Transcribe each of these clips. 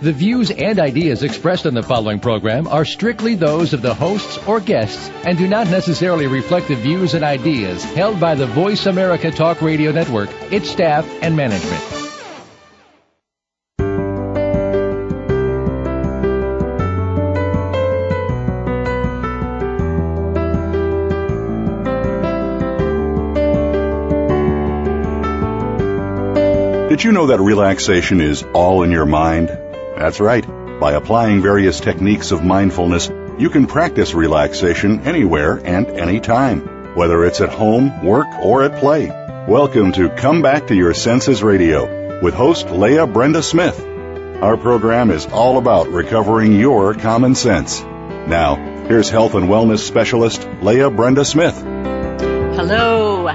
The views and ideas expressed on the following program are strictly those of the hosts or guests and do not necessarily reflect the views and ideas held by the Voice America Talk Radio Network, its staff, and management. Did you know that relaxation is all in your mind? That's right. By applying various techniques of mindfulness, you can practice relaxation anywhere and anytime, whether it's at home, work, or at play. Welcome to Come Back to Your Senses Radio with host Leah Brenda Smith. Our program is all about recovering your common sense. Now, here's health and wellness specialist Leah Brenda Smith. Hello.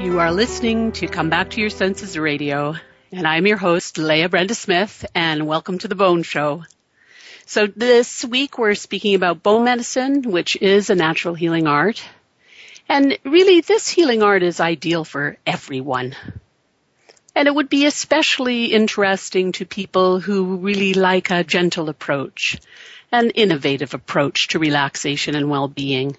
You are listening to Come Back to Your Senses Radio and I'm your host, Leah Brenda Smith, and welcome to the Bone Show. So this week we're speaking about bone medicine, which is a natural healing art. And really this healing art is ideal for everyone. And it would be especially interesting to people who really like a gentle approach, an innovative approach to relaxation and well-being.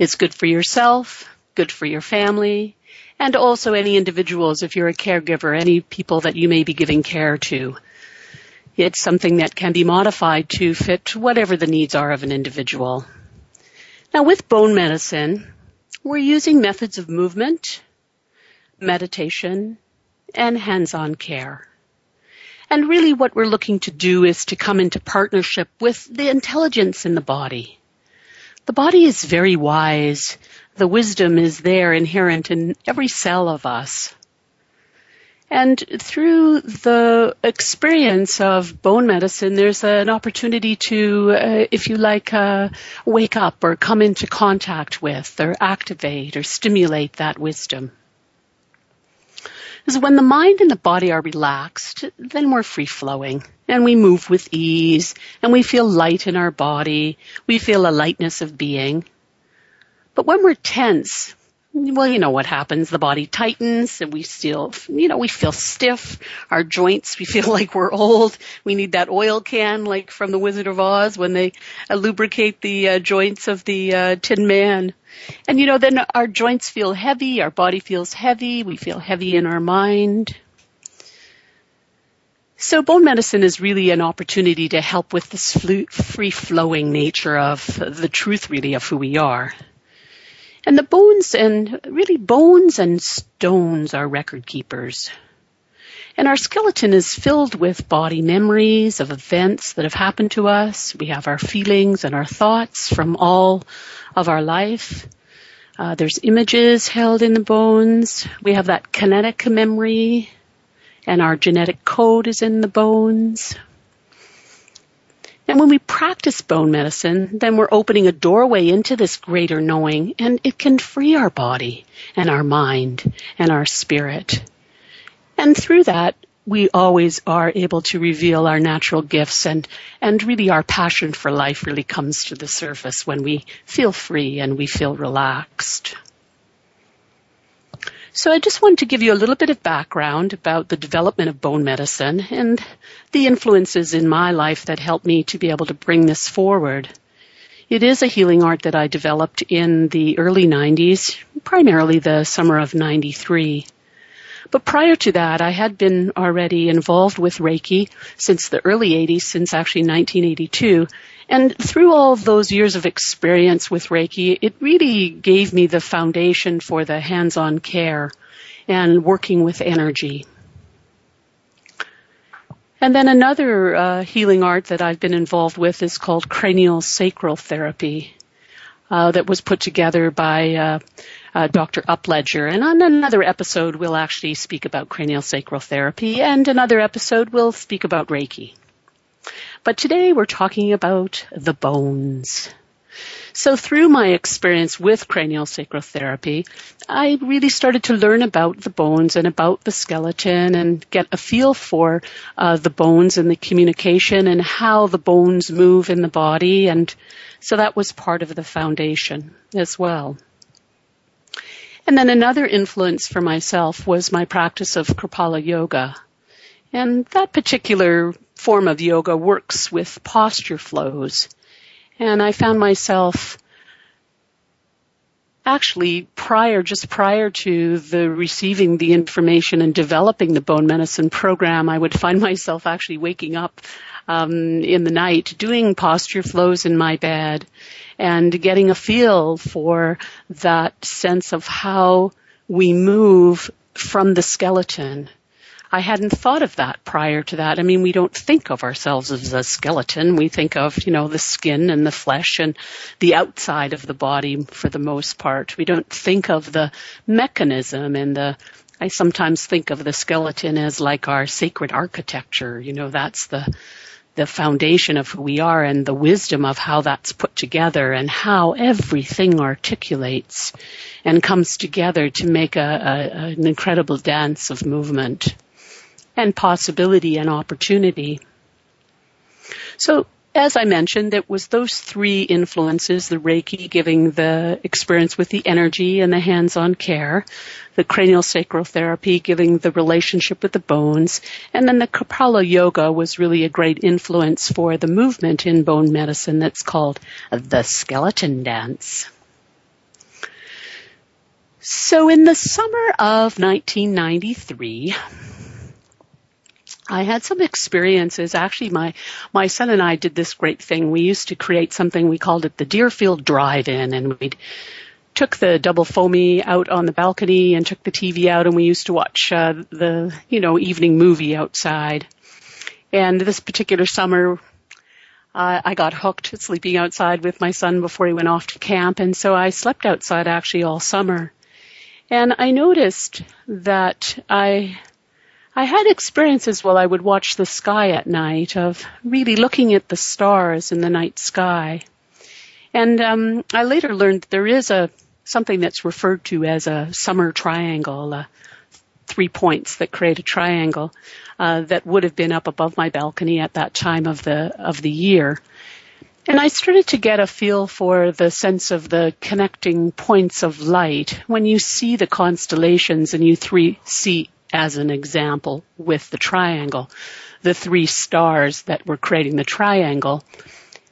It's good for yourself, good for your family, and also any individuals if you're a caregiver, any people that you may be giving care to. It's something that can be modified to fit whatever the needs are of an individual. Now with bone medicine, we're using methods of movement, meditation, and hands-on care. And really what we're looking to do is to come into partnership with the intelligence in the body. The body is very wise the wisdom is there inherent in every cell of us. And through the experience of bone medicine, there's an opportunity to, uh, if you like, uh, wake up or come into contact with or activate or stimulate that wisdom. Because when the mind and the body are relaxed, then we're free flowing and we move with ease and we feel light in our body. We feel a lightness of being. But when we're tense, well, you know what happens. The body tightens and we still, you know, we feel stiff. Our joints, we feel like we're old. We need that oil can like from the Wizard of Oz when they uh, lubricate the uh, joints of the uh, Tin Man. And you know, then our joints feel heavy, our body feels heavy, we feel heavy in our mind. So bone medicine is really an opportunity to help with this free flowing nature of the truth really of who we are. And the bones and really bones and stones are record keepers. And our skeleton is filled with body memories of events that have happened to us. We have our feelings and our thoughts from all of our life. Uh, there's images held in the bones. We have that kinetic memory and our genetic code is in the bones. And when we practice bone medicine, then we're opening a doorway into this greater knowing and it can free our body and our mind and our spirit. And through that, we always are able to reveal our natural gifts and, and really our passion for life really comes to the surface when we feel free and we feel relaxed. So I just wanted to give you a little bit of background about the development of bone medicine and the influences in my life that helped me to be able to bring this forward. It is a healing art that I developed in the early 90s, primarily the summer of 93. But prior to that, I had been already involved with Reiki since the early 80s, since actually 1982. And through all those years of experience with Reiki, it really gave me the foundation for the hands-on care and working with energy. And then another uh, healing art that I've been involved with is called cranial sacral therapy. Uh, that was put together by uh, uh, Dr. Upledger. And on another episode, we'll actually speak about cranial sacral therapy, and another episode, we'll speak about Reiki. But today we're talking about the bones. So through my experience with cranial sacral therapy, I really started to learn about the bones and about the skeleton and get a feel for uh, the bones and the communication and how the bones move in the body. And so that was part of the foundation as well. And then another influence for myself was my practice of Kripalu Yoga. And that particular form of yoga works with posture flows. And I found myself actually prior, just prior to the receiving the information and developing the bone medicine program, I would find myself actually waking up um, in the night doing posture flows in my bed and getting a feel for that sense of how we move from the skeleton I hadn't thought of that prior to that. I mean, we don't think of ourselves as a skeleton. We think of, you know, the skin and the flesh and the outside of the body for the most part. We don't think of the mechanism and the, I sometimes think of the skeleton as like our sacred architecture. You know, that's the, the foundation of who we are and the wisdom of how that's put together and how everything articulates and comes together to make a, a, an incredible dance of movement and possibility and opportunity. So as I mentioned, it was those three influences, the Reiki giving the experience with the energy and the hands-on care, the cranial sacral therapy giving the relationship with the bones, and then the Kripalu yoga was really a great influence for the movement in bone medicine that's called the skeleton dance. So in the summer of 1993, I had some experiences. Actually, my, my son and I did this great thing. We used to create something, we called it the Deerfield Drive-In, and we'd took the double foamy out on the balcony and took the TV out, and we used to watch uh, the, you know, evening movie outside. And this particular summer, uh, I got hooked sleeping outside with my son before he went off to camp, and so I slept outside actually all summer. And I noticed that I I had experiences while I would watch the sky at night of really looking at the stars in the night sky. And um, I later learned there is a something that's referred to as a summer triangle, uh, three points that create a triangle uh, that would have been up above my balcony at that time of the of the year. And I started to get a feel for the sense of the connecting points of light when you see the constellations and you three see as an example with the triangle, the three stars that were creating the triangle.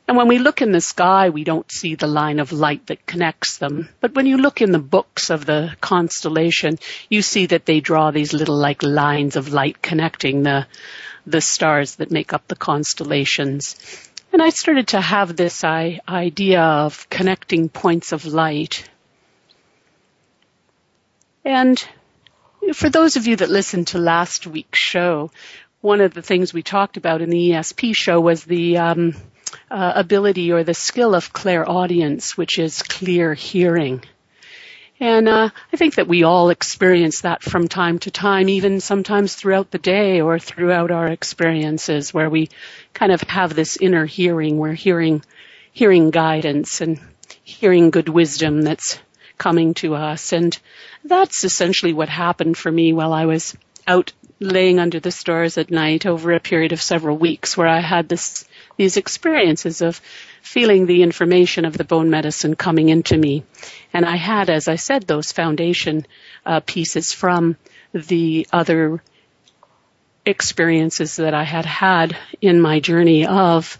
And when we look in the sky, we don't see the line of light that connects them. But when you look in the books of the constellation, you see that they draw these little like lines of light connecting the, the stars that make up the constellations. And I started to have this I, idea of connecting points of light. And for those of you that listened to last week's show, one of the things we talked about in the ESP show was the um, uh, ability or the skill of clairaudience, which is clear hearing. And uh, I think that we all experience that from time to time, even sometimes throughout the day or throughout our experiences, where we kind of have this inner hearing. We're hearing, hearing guidance and hearing good wisdom that's coming to us. And that's essentially what happened for me while I was out laying under the stars at night over a period of several weeks where I had this, these experiences of feeling the information of the bone medicine coming into me. And I had, as I said, those foundation uh, pieces from the other experiences that I had had in my journey of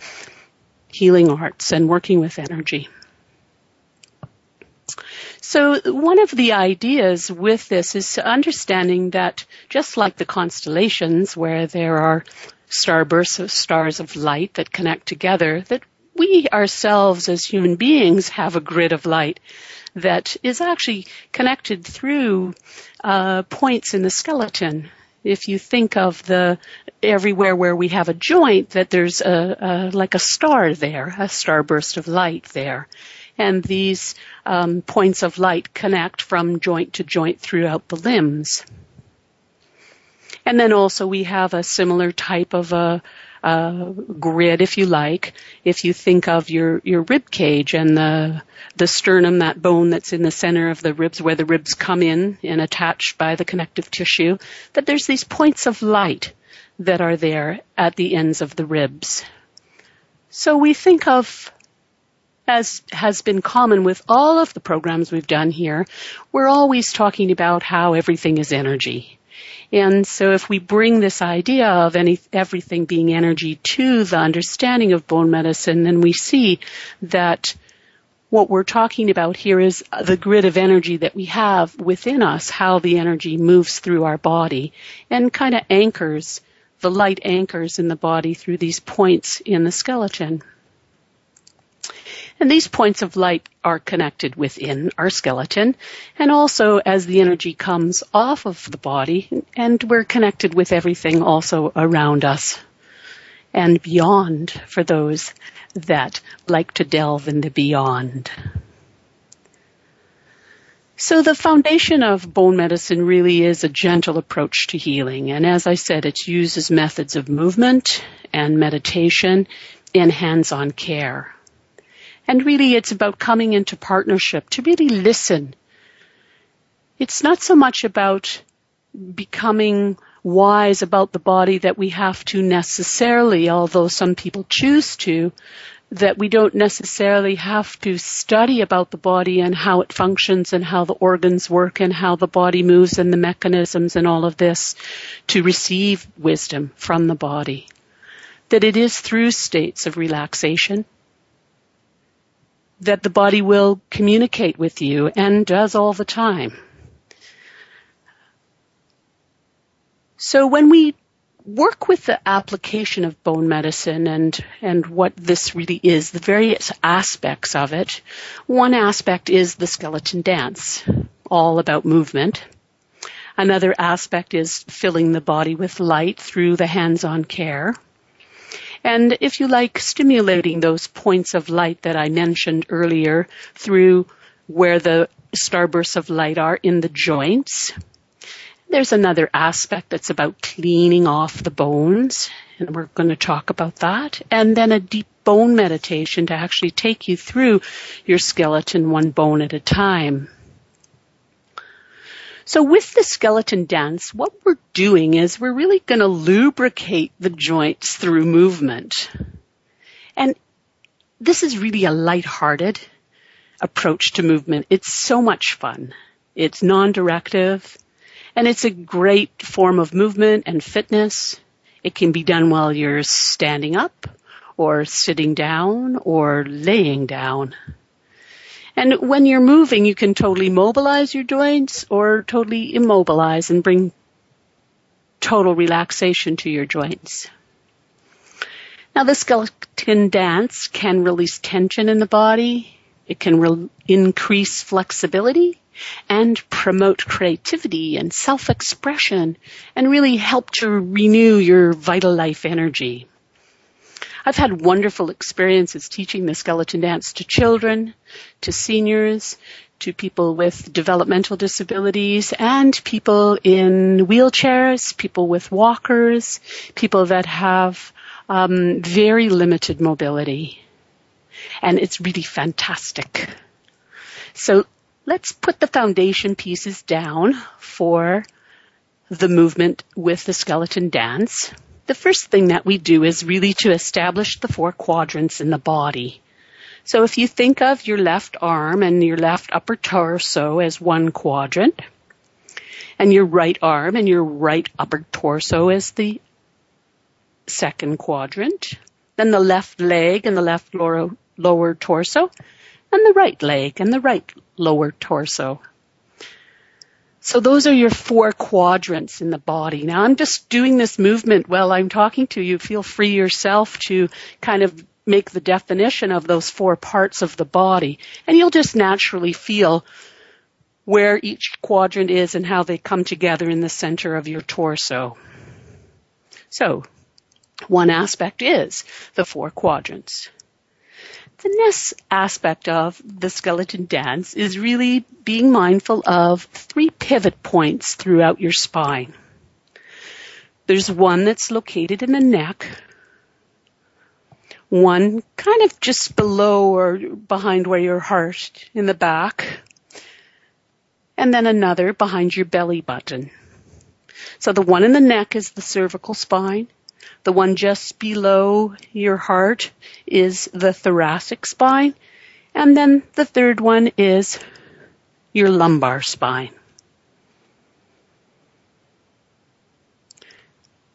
healing arts and working with energy. So one of the ideas with this is understanding that just like the constellations where there are starbursts of stars of light that connect together, that we ourselves as human beings have a grid of light that is actually connected through uh, points in the skeleton. If you think of the everywhere where we have a joint, that there's a, a like a star there, a starburst of light there and these um, points of light connect from joint to joint throughout the limbs. And then also we have a similar type of a, uh, grid, if you like. If you think of your your rib cage and the the sternum, that bone that's in the center of the ribs, where the ribs come in and attach by the connective tissue, that there's these points of light that are there at the ends of the ribs. So we think of as has been common with all of the programs we've done here, we're always talking about how everything is energy. And so if we bring this idea of any, everything being energy to the understanding of bone medicine, then we see that what we're talking about here is the grid of energy that we have within us, how the energy moves through our body and kind of anchors, the light anchors in the body through these points in the skeleton. And these points of light are connected within our skeleton and also as the energy comes off of the body and we're connected with everything also around us and beyond for those that like to delve in the beyond. So the foundation of bone medicine really is a gentle approach to healing. And as I said, it uses methods of movement and meditation and hands-on care. And really it's about coming into partnership to really listen. It's not so much about becoming wise about the body that we have to necessarily, although some people choose to, that we don't necessarily have to study about the body and how it functions and how the organs work and how the body moves and the mechanisms and all of this to receive wisdom from the body. That it is through states of relaxation that the body will communicate with you and does all the time. So when we work with the application of bone medicine and, and what this really is, the various aspects of it, one aspect is the skeleton dance, all about movement. Another aspect is filling the body with light through the hands-on care. And if you like, stimulating those points of light that I mentioned earlier through where the starbursts of light are in the joints. There's another aspect that's about cleaning off the bones, and we're going to talk about that. And then a deep bone meditation to actually take you through your skeleton one bone at a time. So with the skeleton dance, what we're doing is we're really going to lubricate the joints through movement. And this is really a light-hearted approach to movement. It's so much fun. It's non-directive and it's a great form of movement and fitness. It can be done while you're standing up or sitting down or laying down. And when you're moving, you can totally mobilize your joints or totally immobilize and bring total relaxation to your joints. Now the skeleton dance can release tension in the body. It can re- increase flexibility and promote creativity and self-expression and really help to renew your vital life energy. I've had wonderful experiences teaching the skeleton dance to children, to seniors, to people with developmental disabilities and people in wheelchairs, people with walkers, people that have um, very limited mobility. And it's really fantastic. So let's put the foundation pieces down for the movement with the skeleton dance the first thing that we do is really to establish the four quadrants in the body. So if you think of your left arm and your left upper torso as one quadrant, and your right arm and your right upper torso as the second quadrant, then the left leg and the left lower, lower torso, and the right leg and the right lower torso so those are your four quadrants in the body. Now I'm just doing this movement while I'm talking to you. Feel free yourself to kind of make the definition of those four parts of the body and you'll just naturally feel where each quadrant is and how they come together in the center of your torso. So, one aspect is the four quadrants. The next aspect of the skeleton dance is really being mindful of three pivot points throughout your spine. There's one that's located in the neck, One kind of just below or behind where your heart in the back. And then another behind your belly button. So the one in the neck is the cervical spine. The one just below your heart is the thoracic spine. And then the third one is your lumbar spine.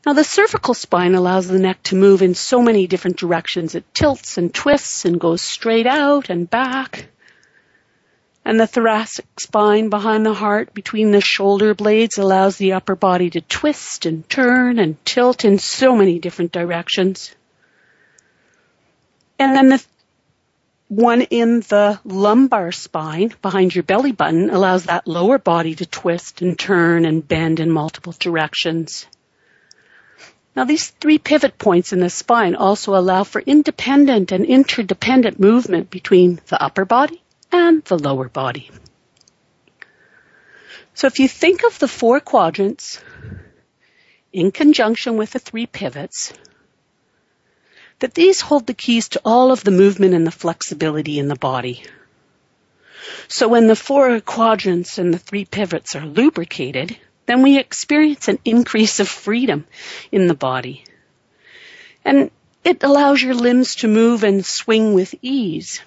Now the cervical spine allows the neck to move in so many different directions. It tilts and twists and goes straight out and back. And the thoracic spine behind the heart between the shoulder blades allows the upper body to twist and turn and tilt in so many different directions. And then the one in the lumbar spine behind your belly button allows that lower body to twist and turn and bend in multiple directions. Now these three pivot points in the spine also allow for independent and interdependent movement between the upper body and the lower body. So if you think of the four quadrants in conjunction with the three pivots, that these hold the keys to all of the movement and the flexibility in the body. So when the four quadrants and the three pivots are lubricated, then we experience an increase of freedom in the body. And it allows your limbs to move and swing with ease.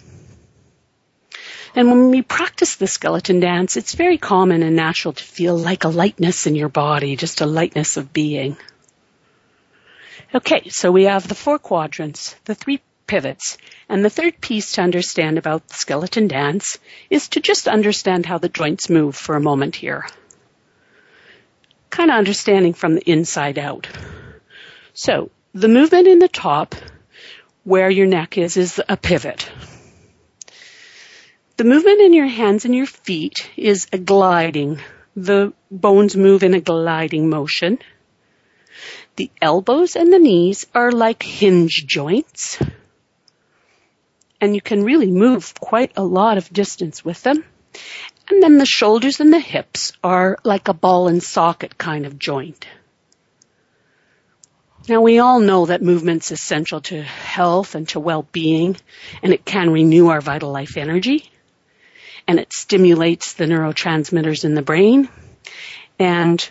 And when we practice the skeleton dance, it's very common and natural to feel like a lightness in your body, just a lightness of being. Okay, so we have the four quadrants, the three pivots, and the third piece to understand about the skeleton dance is to just understand how the joints move for a moment here. Kind of understanding from the inside out. So, the movement in the top, where your neck is, is a pivot. The movement in your hands and your feet is a gliding. The bones move in a gliding motion. The elbows and the knees are like hinge joints. And you can really move quite a lot of distance with them. And then the shoulders and the hips are like a ball and socket kind of joint. Now we all know that movement's essential to health and to well-being, and it can renew our vital life energy, and it stimulates the neurotransmitters in the brain, and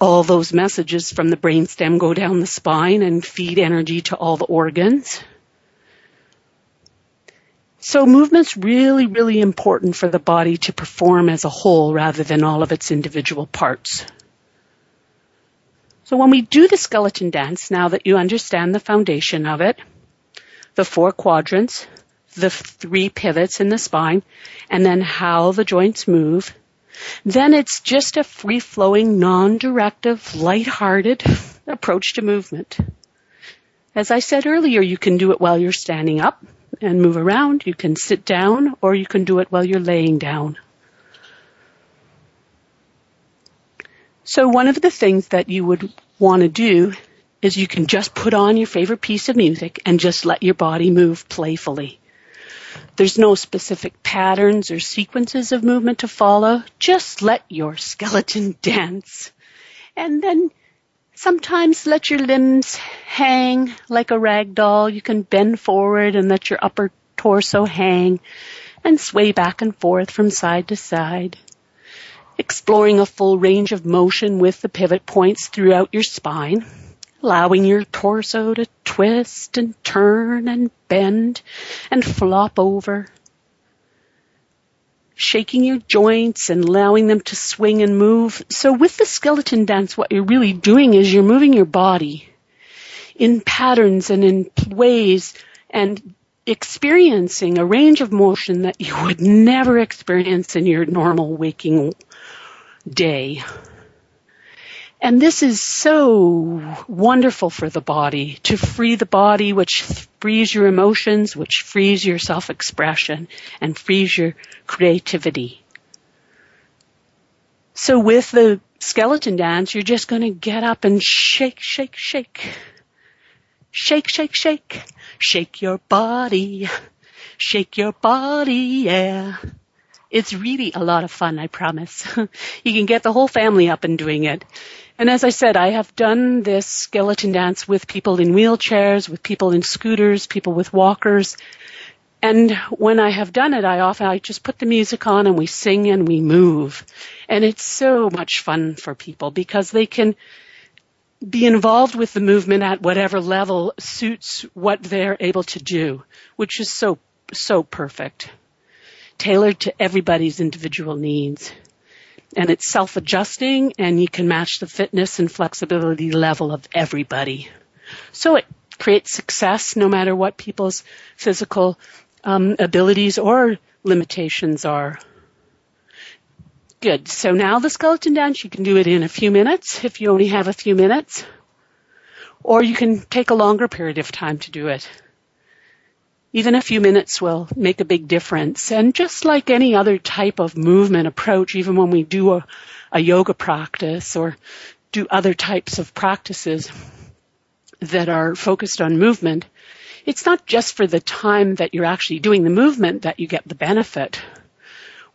all those messages from the brainstem go down the spine and feed energy to all the organs. So movement's really, really important for the body to perform as a whole rather than all of its individual parts. So when we do the skeleton dance, now that you understand the foundation of it, the four quadrants, the three pivots in the spine, and then how the joints move, then it's just a free-flowing, non-directive, light-hearted approach to movement. As I said earlier, you can do it while you're standing up and move around. You can sit down or you can do it while you're laying down. So one of the things that you would want to do is you can just put on your favorite piece of music and just let your body move playfully. There's no specific patterns or sequences of movement to follow. Just let your skeleton dance. And then sometimes let your limbs hang like a rag doll. You can bend forward and let your upper torso hang and sway back and forth from side to side. Exploring a full range of motion with the pivot points throughout your spine allowing your torso to twist and turn and bend and flop over. Shaking your joints and allowing them to swing and move. So with the skeleton dance, what you're really doing is you're moving your body in patterns and in ways and experiencing a range of motion that you would never experience in your normal waking day. And this is so wonderful for the body to free the body, which frees your emotions, which frees your self-expression and frees your creativity. So with the skeleton dance, you're just going to get up and shake, shake, shake. Shake, shake, shake. Shake your body. Shake your body, yeah. It's really a lot of fun, I promise. you can get the whole family up and doing it. And as I said, I have done this skeleton dance with people in wheelchairs, with people in scooters, people with walkers. And when I have done it, I often, I just put the music on and we sing and we move. And it's so much fun for people because they can be involved with the movement at whatever level suits what they're able to do, which is so, so perfect. Tailored to everybody's individual needs. And it's self-adjusting and you can match the fitness and flexibility level of everybody. So it creates success no matter what people's physical um, abilities or limitations are. Good. So now the skeleton dance, you can do it in a few minutes if you only have a few minutes. Or you can take a longer period of time to do it. Even a few minutes will make a big difference. And just like any other type of movement approach, even when we do a, a yoga practice or do other types of practices that are focused on movement, it's not just for the time that you're actually doing the movement that you get the benefit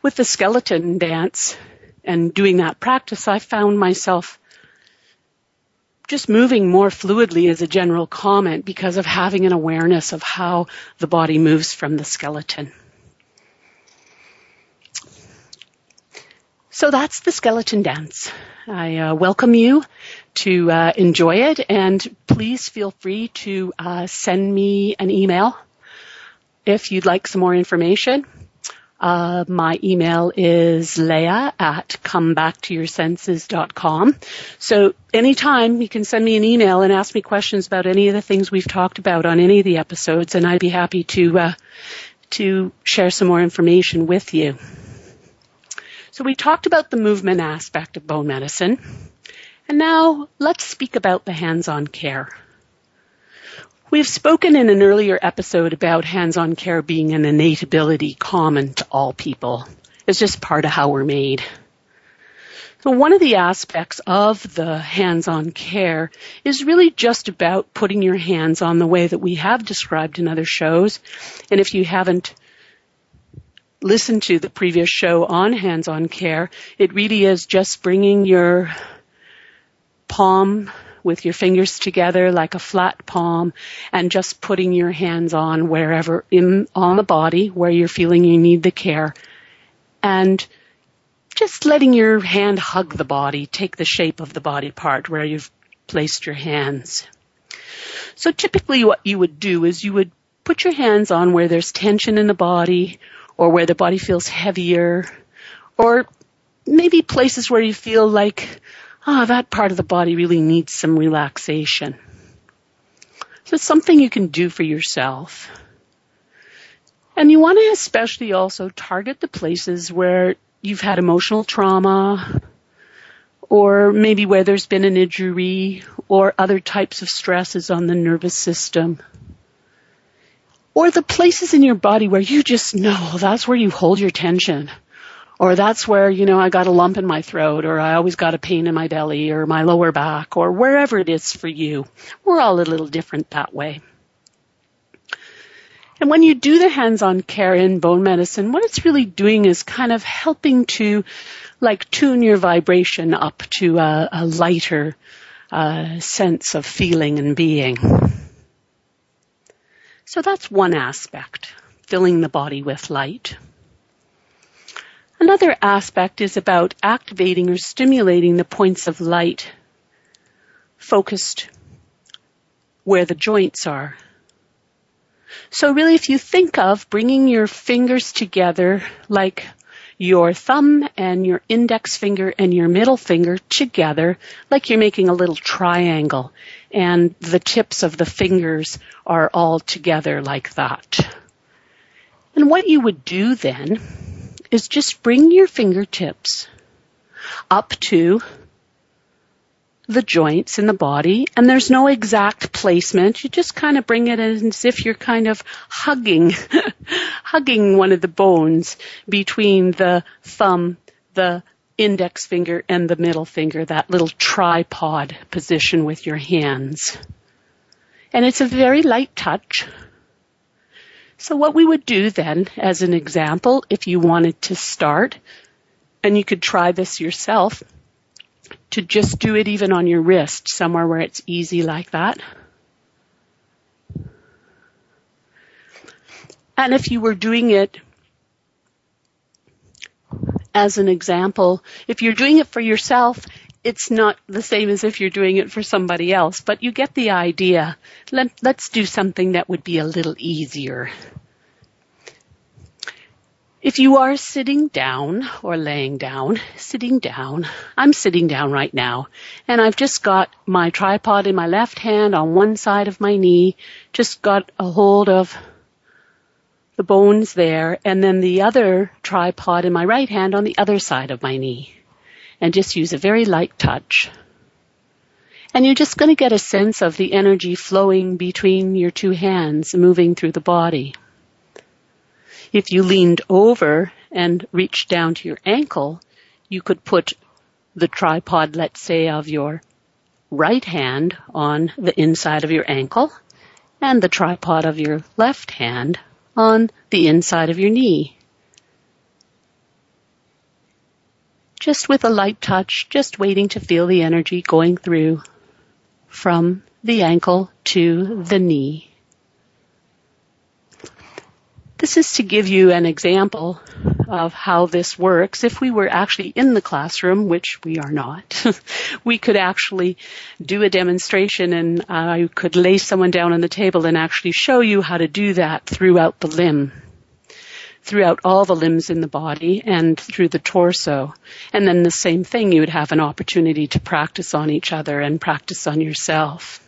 with the skeleton dance and doing that practice, I found myself just moving more fluidly as a general comment because of having an awareness of how the body moves from the skeleton. So that's the skeleton dance. I uh, welcome you to uh, enjoy it and please feel free to uh, send me an email if you'd like some more information. Uh, my email is leah at comebacktoyoursenses.com. So anytime you can send me an email and ask me questions about any of the things we've talked about on any of the episodes, and I'd be happy to uh, to share some more information with you. So we talked about the movement aspect of bone medicine, and now let's speak about the hands-on care. We've spoken in an earlier episode about hands-on care being an innate ability common to all people. It's just part of how we're made. So one of the aspects of the hands-on care is really just about putting your hands on the way that we have described in other shows. And if you haven't listened to the previous show on hands-on care, it really is just bringing your palm with your fingers together like a flat palm and just putting your hands on wherever in, on the body where you're feeling you need the care. And just letting your hand hug the body, take the shape of the body part where you've placed your hands. So typically what you would do is you would put your hands on where there's tension in the body or where the body feels heavier or maybe places where you feel like ah, oh, that part of the body really needs some relaxation. So it's something you can do for yourself. And you want to especially also target the places where you've had emotional trauma, or maybe where there's been an injury, or other types of stresses on the nervous system. Or the places in your body where you just know that's where you hold your tension or that's where, you know, I got a lump in my throat or I always got a pain in my belly or my lower back or wherever it is for you. We're all a little different that way. And when you do the hands-on care in bone medicine, what it's really doing is kind of helping to like tune your vibration up to a, a lighter uh, sense of feeling and being. So that's one aspect, filling the body with light. Another aspect is about activating or stimulating the points of light focused where the joints are. So really if you think of bringing your fingers together like your thumb and your index finger and your middle finger together like you're making a little triangle and the tips of the fingers are all together like that. And what you would do then is just bring your fingertips up to the joints in the body and there's no exact placement. You just kind of bring it as if you're kind of hugging, hugging one of the bones between the thumb, the index finger and the middle finger, that little tripod position with your hands. And it's a very light touch. So what we would do then, as an example, if you wanted to start, and you could try this yourself, to just do it even on your wrist, somewhere where it's easy like that. And if you were doing it as an example, if you're doing it for yourself, it's not the same as if you're doing it for somebody else, but you get the idea. Let, us do something that would be a little easier. If you are sitting down or laying down, sitting down, I'm sitting down right now, and I've just got my tripod in my left hand on one side of my knee, just got a hold of the bones there, and then the other tripod in my right hand on the other side of my knee. And just use a very light touch. And you're just going to get a sense of the energy flowing between your two hands, moving through the body. If you leaned over and reached down to your ankle, you could put the tripod, let's say, of your right hand on the inside of your ankle and the tripod of your left hand on the inside of your knee. Just with a light touch, just waiting to feel the energy going through from the ankle to the knee. This is to give you an example of how this works. If we were actually in the classroom, which we are not, we could actually do a demonstration and I could lay someone down on the table and actually show you how to do that throughout the limb throughout all the limbs in the body and through the torso. And then the same thing, you would have an opportunity to practice on each other and practice on yourself.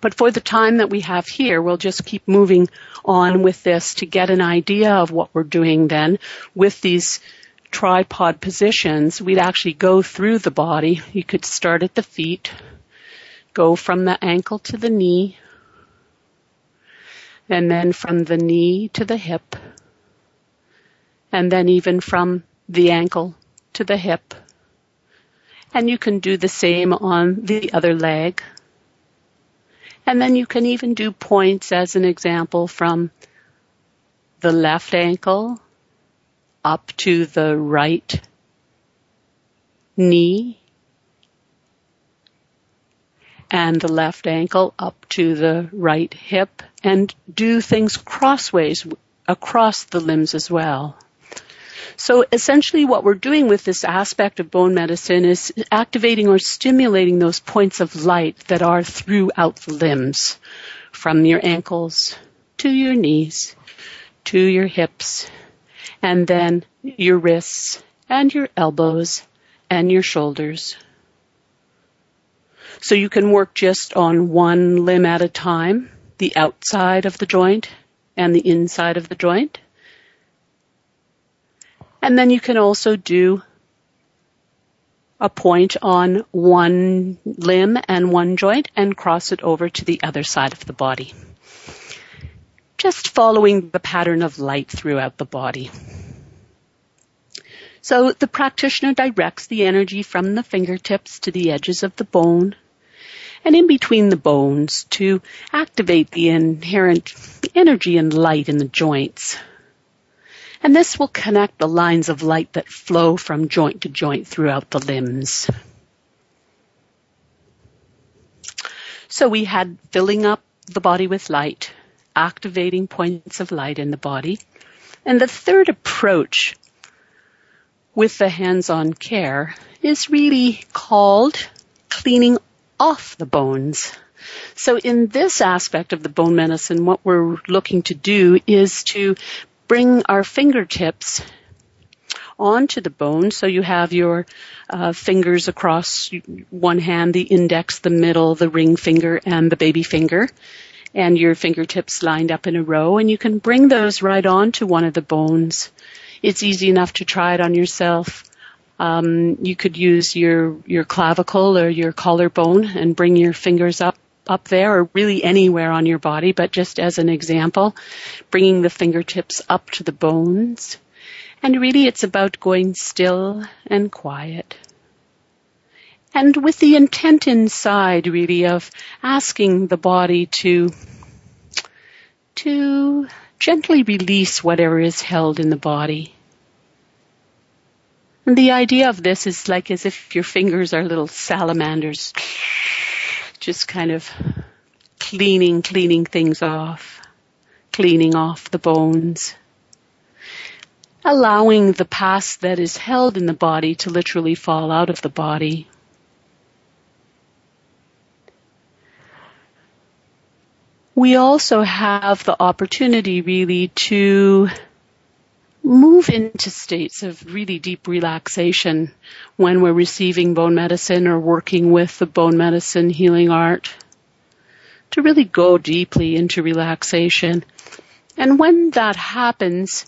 But for the time that we have here, we'll just keep moving on with this to get an idea of what we're doing then with these tripod positions. We'd actually go through the body. You could start at the feet, go from the ankle to the knee, and then from the knee to the hip, and then even from the ankle to the hip. And you can do the same on the other leg. And then you can even do points as an example from the left ankle up to the right knee and the left ankle up to the right hip and do things crossways across the limbs as well. So essentially what we're doing with this aspect of bone medicine is activating or stimulating those points of light that are throughout the limbs, from your ankles to your knees, to your hips, and then your wrists and your elbows and your shoulders. So you can work just on one limb at a time, the outside of the joint and the inside of the joint. And then you can also do a point on one limb and one joint and cross it over to the other side of the body. Just following the pattern of light throughout the body. So the practitioner directs the energy from the fingertips to the edges of the bone and in between the bones to activate the inherent energy and light in the joints. And this will connect the lines of light that flow from joint to joint throughout the limbs. So we had filling up the body with light, activating points of light in the body. And the third approach with the hands-on care is really called cleaning off the bones. So in this aspect of the bone medicine, what we're looking to do is to bring our fingertips onto the bone. So you have your uh, fingers across one hand, the index, the middle, the ring finger, and the baby finger, and your fingertips lined up in a row, and you can bring those right onto one of the bones. It's easy enough to try it on yourself. Um, you could use your your clavicle or your collarbone and bring your fingers up up there or really anywhere on your body, but just as an example, bringing the fingertips up to the bones. And really it's about going still and quiet. And with the intent inside really of asking the body to, to gently release whatever is held in the body. And the idea of this is like as if your fingers are little salamanders, just kind of cleaning, cleaning things off, cleaning off the bones, allowing the past that is held in the body to literally fall out of the body. We also have the opportunity really to move into states of really deep relaxation when we're receiving bone medicine or working with the bone medicine healing art. To really go deeply into relaxation. And when that happens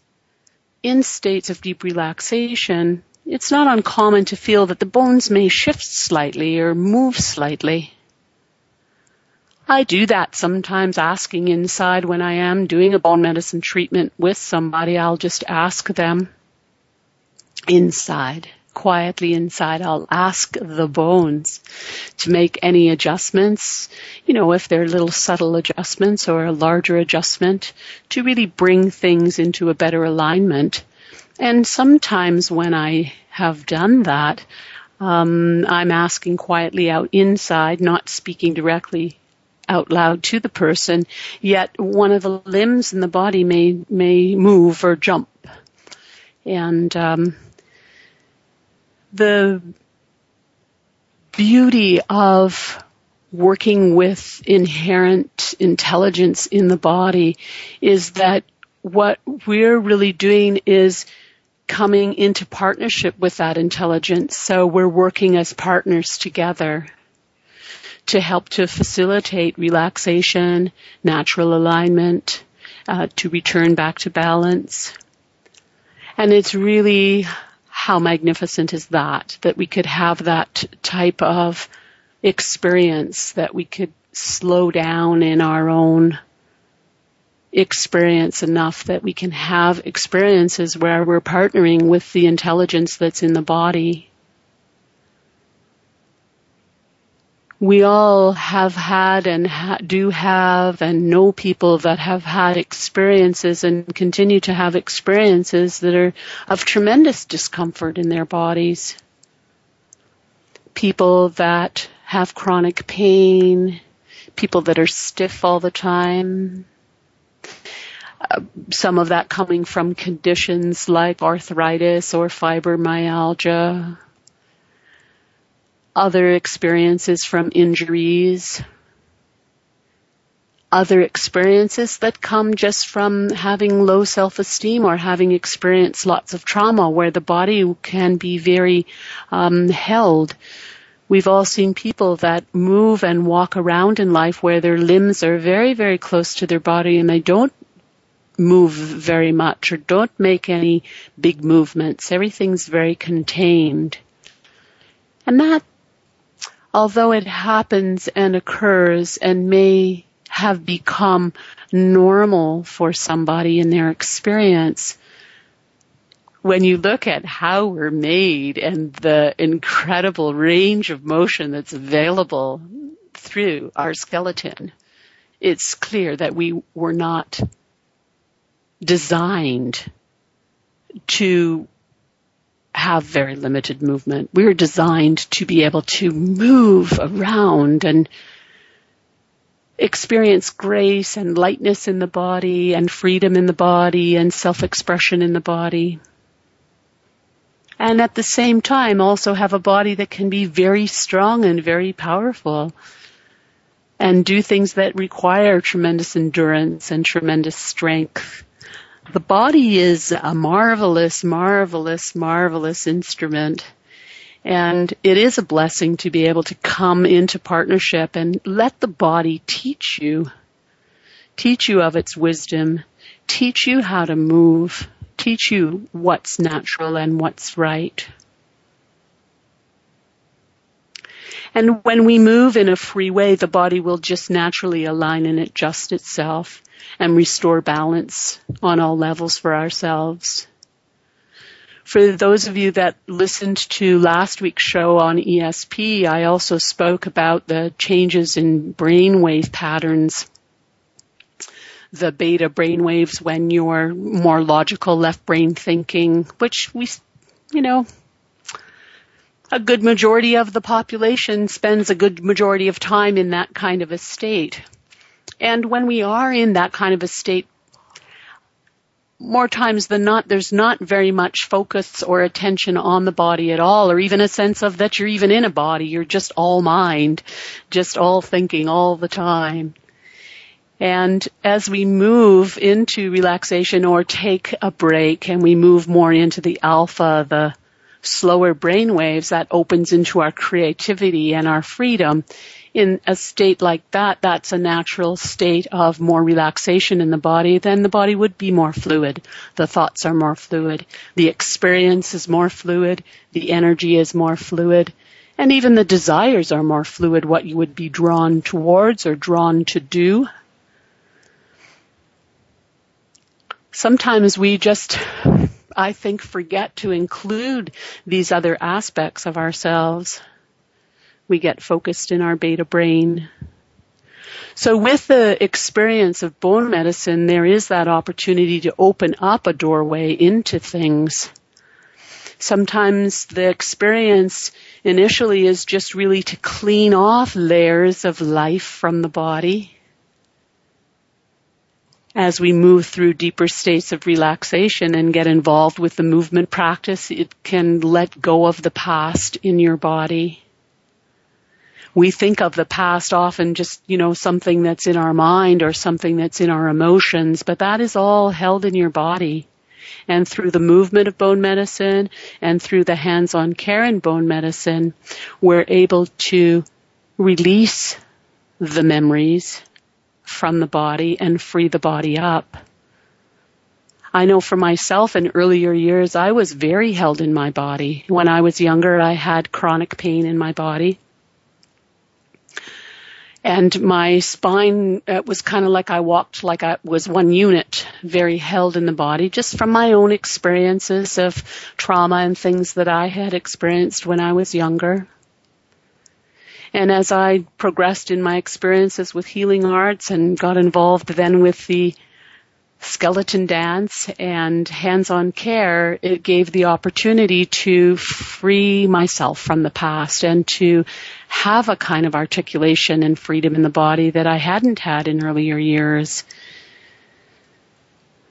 in states of deep relaxation, it's not uncommon to feel that the bones may shift slightly or move slightly. I do that sometimes asking inside when I am doing a bone medicine treatment with somebody. I'll just ask them inside, quietly inside. I'll ask the bones to make any adjustments, you know, if they're little subtle adjustments or a larger adjustment to really bring things into a better alignment. And sometimes when I have done that, um, I'm asking quietly out inside, not speaking directly out loud to the person, yet one of the limbs in the body may may move or jump, and um, the beauty of working with inherent intelligence in the body is that what we're really doing is coming into partnership with that intelligence. So we're working as partners together to help to facilitate relaxation, natural alignment, uh, to return back to balance. And it's really how magnificent is that, that we could have that type of experience, that we could slow down in our own experience enough that we can have experiences where we're partnering with the intelligence that's in the body we all have had and ha- do have and know people that have had experiences and continue to have experiences that are of tremendous discomfort in their bodies. People that have chronic pain, people that are stiff all the time, uh, some of that coming from conditions like arthritis or fibromyalgia, other experiences from injuries, other experiences that come just from having low self-esteem or having experienced lots of trauma where the body can be very um, held. We've all seen people that move and walk around in life where their limbs are very, very close to their body and they don't move very much or don't make any big movements. Everything's very contained. And that although it happens and occurs and may have become normal for somebody in their experience, when you look at how we're made and the incredible range of motion that's available through our skeleton, it's clear that we were not designed to have very limited movement. We are designed to be able to move around and experience grace and lightness in the body and freedom in the body and self-expression in the body. And at the same time also have a body that can be very strong and very powerful and do things that require tremendous endurance and tremendous strength the body is a marvelous, marvelous, marvelous instrument. And it is a blessing to be able to come into partnership and let the body teach you, teach you of its wisdom, teach you how to move, teach you what's natural and what's right. And when we move in a free way, the body will just naturally align and adjust itself and restore balance on all levels for ourselves. For those of you that listened to last week's show on ESP, I also spoke about the changes in brainwave patterns the beta brainwaves when you're more logical left brain thinking, which we, you know, a good majority of the population spends a good majority of time in that kind of a state. And when we are in that kind of a state, more times than not, there's not very much focus or attention on the body at all, or even a sense of that you're even in a body. You're just all mind, just all thinking all the time. And as we move into relaxation or take a break and we move more into the alpha, the slower brain waves, that opens into our creativity and our freedom in a state like that, that's a natural state of more relaxation in the body, then the body would be more fluid. The thoughts are more fluid. The experience is more fluid. The energy is more fluid. And even the desires are more fluid, what you would be drawn towards or drawn to do. Sometimes we just, I think, forget to include these other aspects of ourselves we get focused in our beta brain. So with the experience of bone medicine, there is that opportunity to open up a doorway into things. Sometimes the experience initially is just really to clean off layers of life from the body. As we move through deeper states of relaxation and get involved with the movement practice, it can let go of the past in your body we think of the past often just, you know, something that's in our mind or something that's in our emotions, but that is all held in your body. And through the movement of bone medicine and through the hands-on care in bone medicine, we're able to release the memories from the body and free the body up. I know for myself in earlier years, I was very held in my body. When I was younger, I had chronic pain in my body and my spine uh, was kind of like I walked like I was one unit, very held in the body, just from my own experiences of trauma and things that I had experienced when I was younger. And as I progressed in my experiences with healing arts and got involved then with the skeleton dance and hands-on care, it gave the opportunity to free myself from the past and to have a kind of articulation and freedom in the body that I hadn't had in earlier years.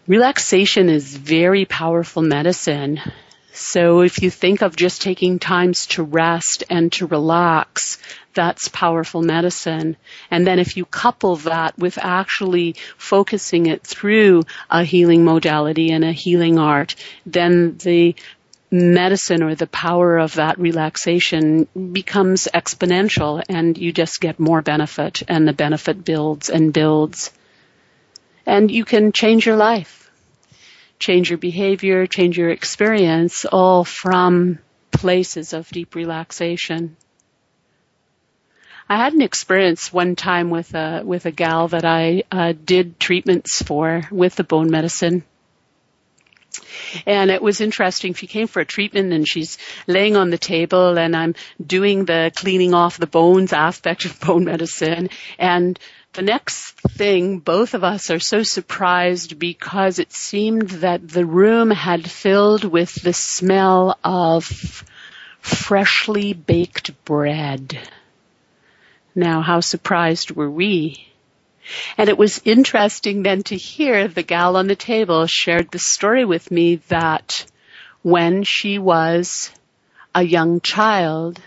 Relaxation is very powerful medicine. So if you think of just taking times to rest and to relax, that's powerful medicine. And then if you couple that with actually focusing it through a healing modality and a healing art, then the medicine or the power of that relaxation becomes exponential and you just get more benefit and the benefit builds and builds. And you can change your life, change your behavior, change your experience all from places of deep relaxation. I had an experience one time with a with a gal that I uh, did treatments for with the bone medicine. And it was interesting. She came for a treatment and she's laying on the table and I'm doing the cleaning off the bones aspect of bone medicine. And the next thing, both of us are so surprised because it seemed that the room had filled with the smell of freshly baked bread. Now, how surprised were we? And it was interesting then to hear the gal on the table shared the story with me that when she was a young child,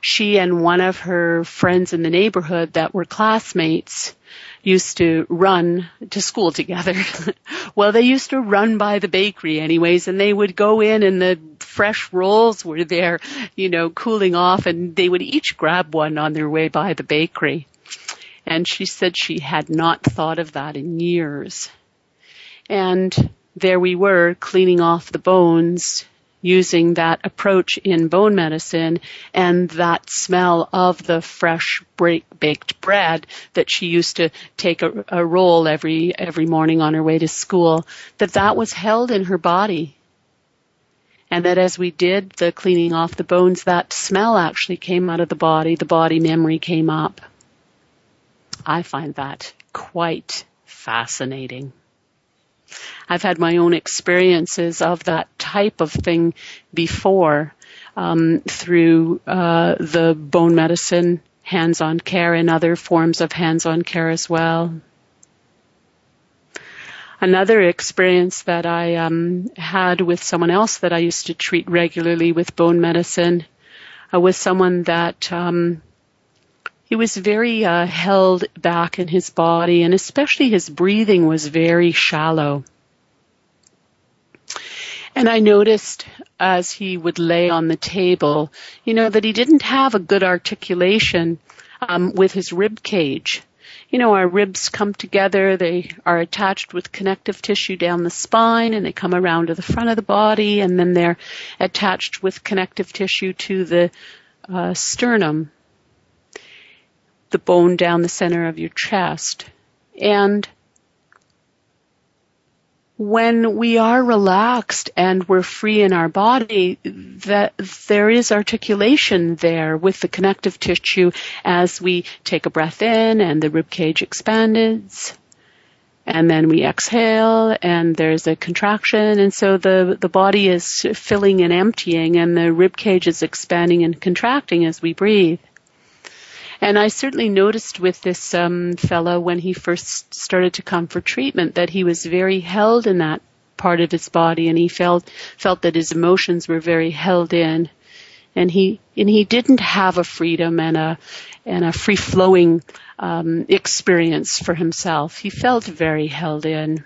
she and one of her friends in the neighborhood that were classmates used to run to school together. well, they used to run by the bakery anyways, and they would go in and the fresh rolls were there, you know, cooling off and they would each grab one on their way by the bakery. And she said she had not thought of that in years. And there we were cleaning off the bones using that approach in bone medicine and that smell of the fresh baked bread that she used to take a, a roll every every morning on her way to school that that was held in her body. And that as we did the cleaning off the bones that smell actually came out of the body. The body memory came up. I find that quite fascinating. I've had my own experiences of that type of thing before um, through uh, the bone medicine hands-on care and other forms of hands-on care as well. Another experience that I um, had with someone else that I used to treat regularly with bone medicine uh, was someone that um, he was very uh, held back in his body, and especially his breathing was very shallow. And I noticed as he would lay on the table, you know, that he didn't have a good articulation um, with his rib cage. You know, our ribs come together, they are attached with connective tissue down the spine and they come around to the front of the body and then they're attached with connective tissue to the uh, sternum, the bone down the center of your chest. And when we are relaxed and we're free in our body, that there is articulation there with the connective tissue as we take a breath in and the rib cage expands. And then we exhale and there's a contraction and so the, the body is filling and emptying and the rib cage is expanding and contracting as we breathe. And I certainly noticed with this um, fellow when he first started to come for treatment that he was very held in that part of his body, and he felt felt that his emotions were very held in, and he and he didn't have a freedom and a and a free flowing um, experience for himself. He felt very held in.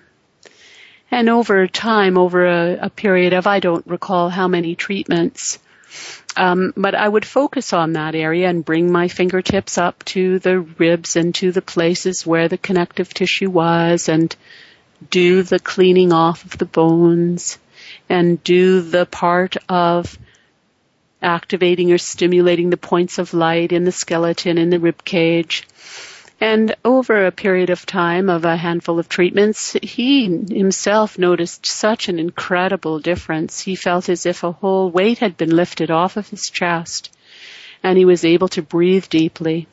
And over time, over a, a period of I don't recall how many treatments, um, but I would focus on that area and bring my fingertips up to the ribs and to the places where the connective tissue was and do the cleaning off of the bones and do the part of activating or stimulating the points of light in the skeleton in the rib cage and over a period of time of a handful of treatments, he himself noticed such an incredible difference. He felt as if a whole weight had been lifted off of his chest and he was able to breathe deeply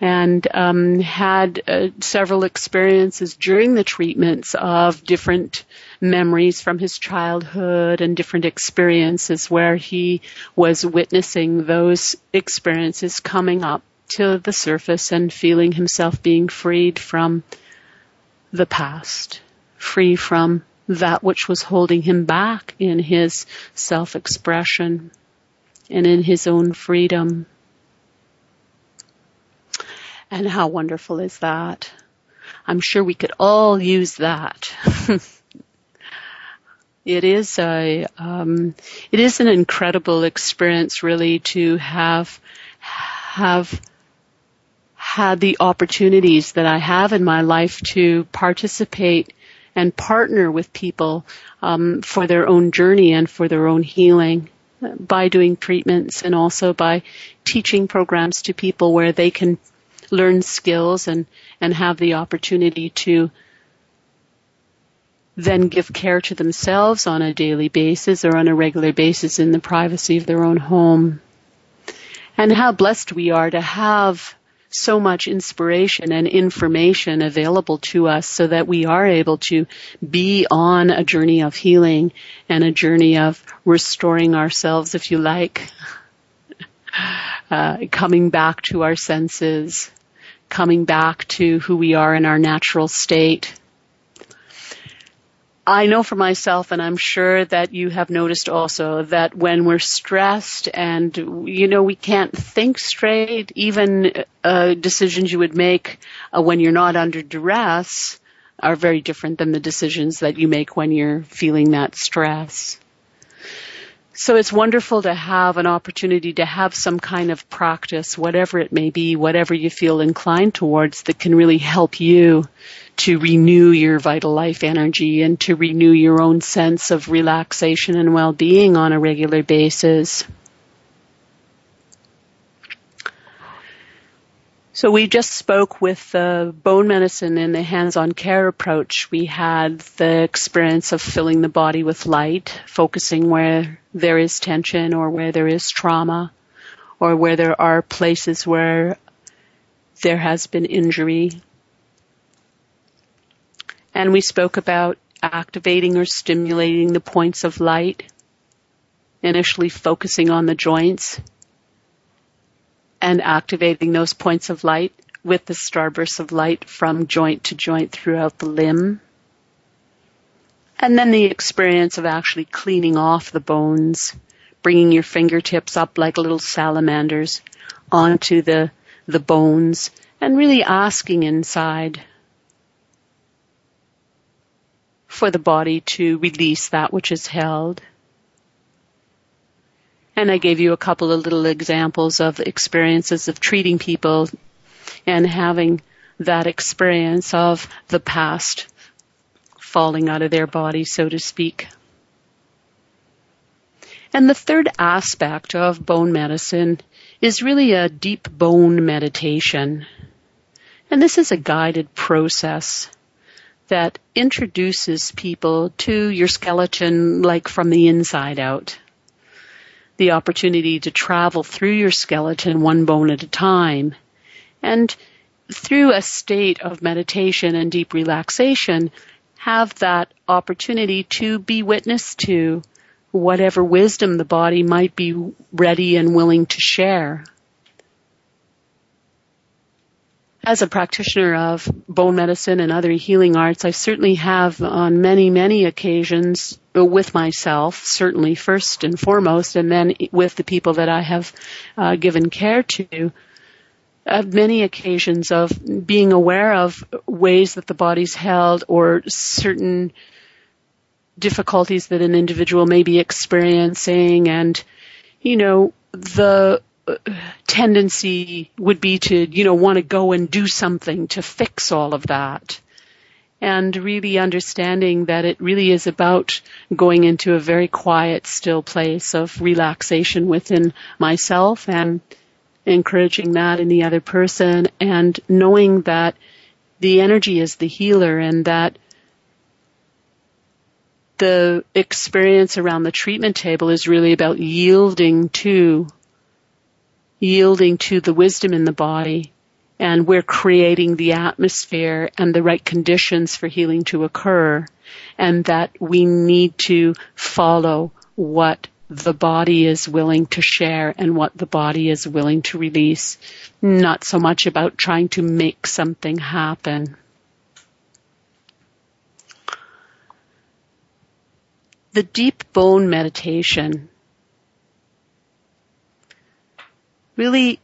and um, had uh, several experiences during the treatments of different memories from his childhood and different experiences where he was witnessing those experiences coming up to the surface and feeling himself being freed from the past, free from that which was holding him back in his self-expression and in his own freedom. And how wonderful is that? I'm sure we could all use that. it is a, um, it is an incredible experience really to have, have had the opportunities that I have in my life to participate and partner with people um, for their own journey and for their own healing by doing treatments and also by teaching programs to people where they can learn skills and, and have the opportunity to then give care to themselves on a daily basis or on a regular basis in the privacy of their own home. And how blessed we are to have so much inspiration and information available to us so that we are able to be on a journey of healing and a journey of restoring ourselves, if you like, uh, coming back to our senses, coming back to who we are in our natural state I know for myself, and I'm sure that you have noticed also, that when we're stressed and, you know, we can't think straight, even uh, decisions you would make uh, when you're not under duress are very different than the decisions that you make when you're feeling that stress. So it's wonderful to have an opportunity to have some kind of practice, whatever it may be, whatever you feel inclined towards that can really help you to renew your vital life energy and to renew your own sense of relaxation and well-being on a regular basis. So we just spoke with the bone medicine and the hands-on care approach. We had the experience of filling the body with light, focusing where there is tension or where there is trauma or where there are places where there has been injury And we spoke about activating or stimulating the points of light, initially focusing on the joints and activating those points of light with the starbursts of light from joint to joint throughout the limb. And then the experience of actually cleaning off the bones, bringing your fingertips up like little salamanders onto the, the bones and really asking inside for the body to release that which is held. And I gave you a couple of little examples of experiences of treating people and having that experience of the past falling out of their body, so to speak. And the third aspect of bone medicine is really a deep bone meditation. And this is a guided process that introduces people to your skeleton like from the inside out. The opportunity to travel through your skeleton one bone at a time. And through a state of meditation and deep relaxation, have that opportunity to be witness to whatever wisdom the body might be ready and willing to share. As a practitioner of bone medicine and other healing arts, I certainly have on many, many occasions with myself, certainly first and foremost, and then with the people that I have uh, given care to, uh, many occasions of being aware of ways that the body's held or certain difficulties that an individual may be experiencing and, you know, the tendency would be to, you know, want to go and do something to fix all of that. And really understanding that it really is about going into a very quiet, still place of relaxation within myself and encouraging that in the other person and knowing that the energy is the healer and that the experience around the treatment table is really about yielding to yielding to the wisdom in the body and we're creating the atmosphere and the right conditions for healing to occur and that we need to follow what the body is willing to share and what the body is willing to release. Not so much about trying to make something happen. The deep bone meditation really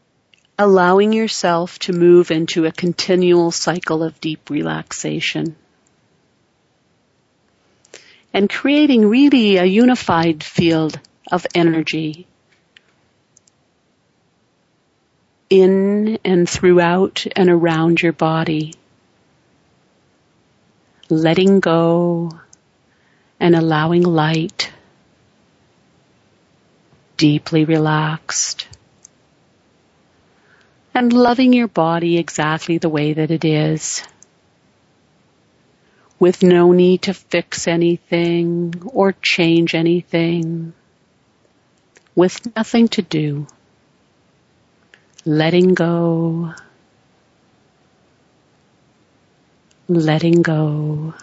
allowing yourself to move into a continual cycle of deep relaxation. And creating really a unified field of energy in and throughout and around your body. Letting go and allowing light, deeply relaxed and loving your body exactly the way that it is. With no need to fix anything or change anything. With nothing to do. Letting go. Letting go.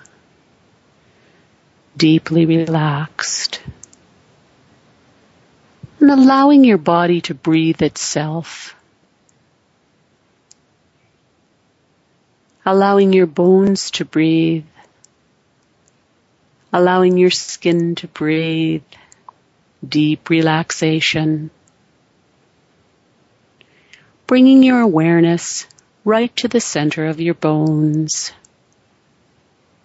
Deeply relaxed. And allowing your body to breathe itself allowing your bones to breathe, allowing your skin to breathe, deep relaxation, bringing your awareness right to the center of your bones.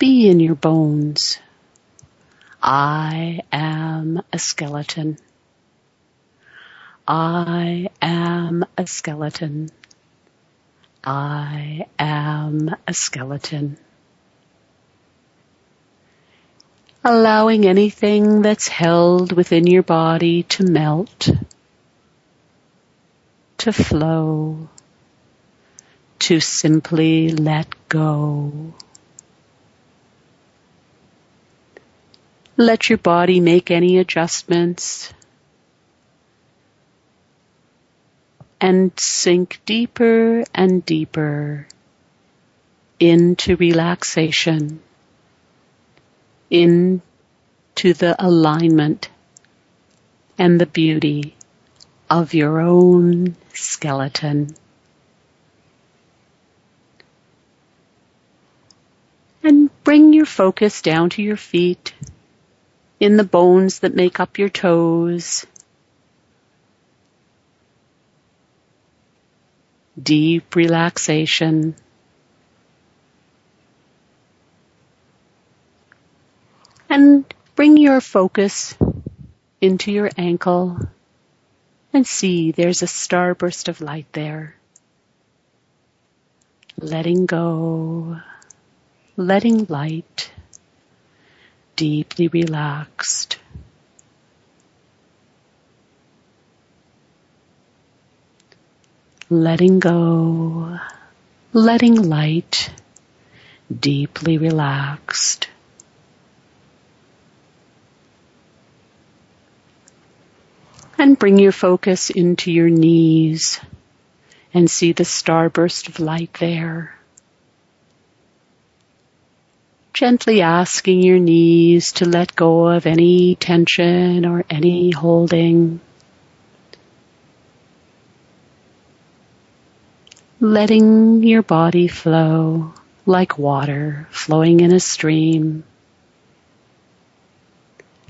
Be in your bones. I am a skeleton. I am a skeleton. I am a skeleton. Allowing anything that's held within your body to melt, to flow, to simply let go. Let your body make any adjustments and sink deeper and deeper into relaxation into the alignment and the beauty of your own skeleton. And bring your focus down to your feet, in the bones that make up your toes. Deep relaxation. And bring your focus into your ankle and see there's a starburst of light there. Letting go, letting light, deeply relaxed. Letting go, letting light, deeply relaxed. And bring your focus into your knees and see the starburst of light there. Gently asking your knees to let go of any tension or any holding. Letting your body flow like water flowing in a stream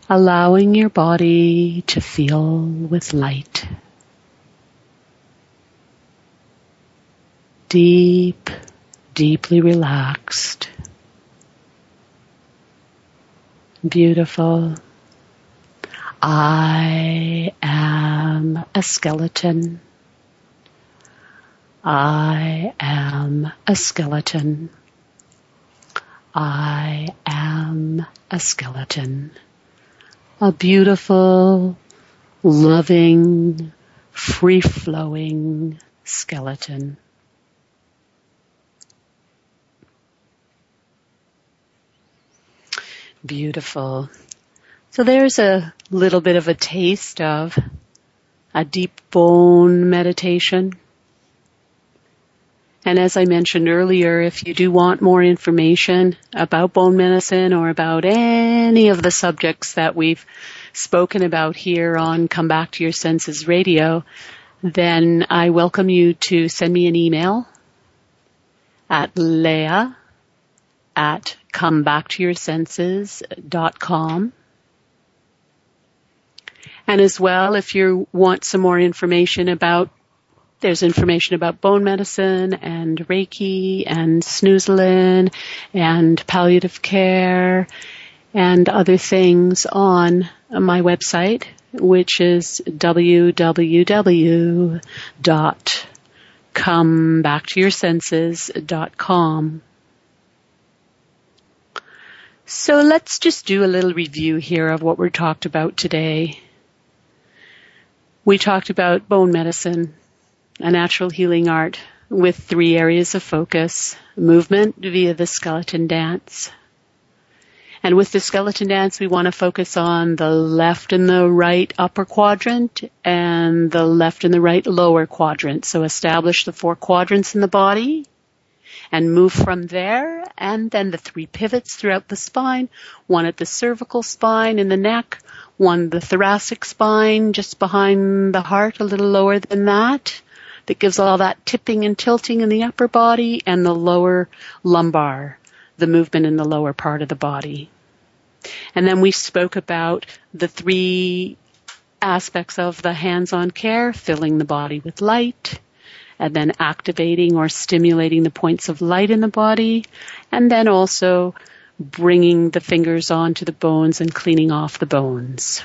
allowing your body to fill with light. Deep, deeply relaxed. Beautiful. I am a skeleton. I am a skeleton. I am a skeleton a beautiful, loving, free-flowing skeleton. Beautiful. So there's a little bit of a taste of a deep bone meditation. And as I mentioned earlier, if you do want more information about bone medicine or about any of the subjects that we've spoken about here on Come Back to Your Senses Radio, then I welcome you to send me an email at leah at comebacktoyoursenses.com. And as well, if you want some more information about there's information about bone medicine and Reiki and Snoezelen and palliative care and other things on my website, which is www.comebacktoyoursenses.com. So let's just do a little review here of what we talked about today. We talked about bone medicine, a natural healing art with three areas of focus, movement via the skeleton dance. And with the skeleton dance, we want to focus on the left and the right upper quadrant and the left and the right lower quadrant. So establish the four quadrants in the body and move from there and then the three pivots throughout the spine, one at the cervical spine in the neck, one the thoracic spine just behind the heart, a little lower than that, that gives all that tipping and tilting in the upper body and the lower lumbar, the movement in the lower part of the body. And then we spoke about the three aspects of the hands-on care, filling the body with light, and then activating or stimulating the points of light in the body, and then also bringing the fingers onto the bones and cleaning off the bones.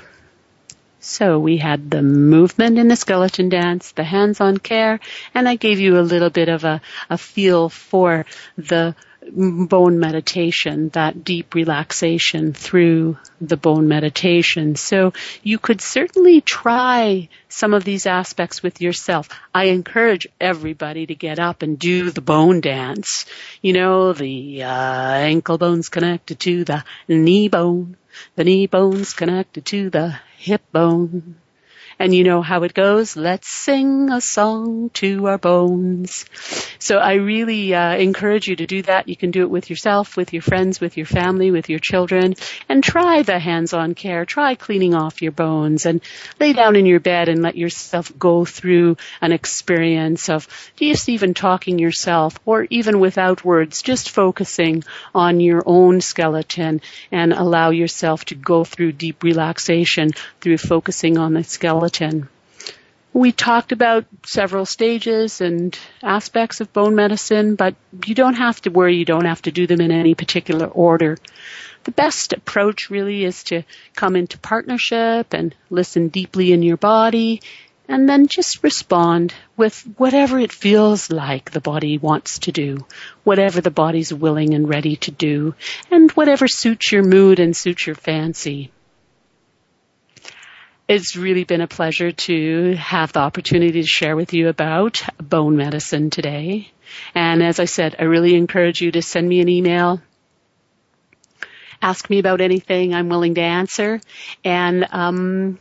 So we had the movement in the skeleton dance, the hands-on care, and I gave you a little bit of a, a feel for the bone meditation, that deep relaxation through the bone meditation. So you could certainly try some of these aspects with yourself. I encourage everybody to get up and do the bone dance. You know, the uh, ankle bone's connected to the knee bone. The knee bone's connected to the hip bone And you know how it goes. Let's sing a song to our bones. So I really uh, encourage you to do that. You can do it with yourself, with your friends, with your family, with your children, and try the hands-on care. Try cleaning off your bones and lay down in your bed and let yourself go through an experience of just even talking yourself or even without words, just focusing on your own skeleton and allow yourself to go through deep relaxation through focusing on the skeleton. We talked about several stages and aspects of bone medicine, but you don't have to worry, you don't have to do them in any particular order. The best approach really is to come into partnership and listen deeply in your body and then just respond with whatever it feels like the body wants to do, whatever the body's willing and ready to do, and whatever suits your mood and suits your fancy. It's really been a pleasure to have the opportunity to share with you about bone medicine today. And as I said, I really encourage you to send me an email. Ask me about anything I'm willing to answer. And um,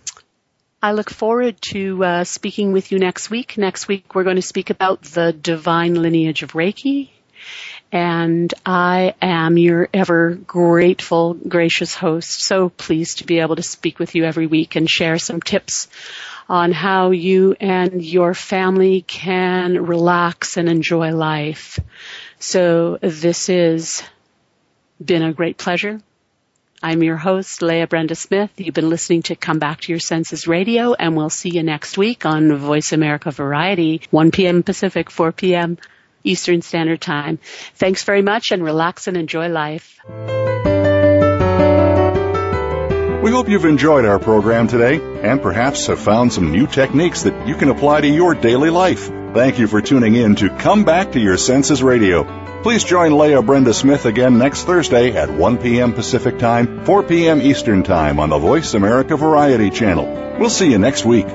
I look forward to uh, speaking with you next week. Next week, we're going to speak about the divine lineage of Reiki. And I am your ever grateful, gracious host. So pleased to be able to speak with you every week and share some tips on how you and your family can relax and enjoy life. So this has been a great pleasure. I'm your host, Leah Brenda Smith. You've been listening to Come Back to Your Senses Radio, and we'll see you next week on Voice America Variety, 1 p.m. Pacific, 4 p.m. Eastern Standard Time. Thanks very much and relax and enjoy life. We hope you've enjoyed our program today and perhaps have found some new techniques that you can apply to your daily life. Thank you for tuning in to Come Back to Your Senses Radio. Please join Leah Brenda Smith again next Thursday at 1 p.m. Pacific Time, 4 p.m. Eastern Time on the Voice America Variety Channel. We'll see you next week.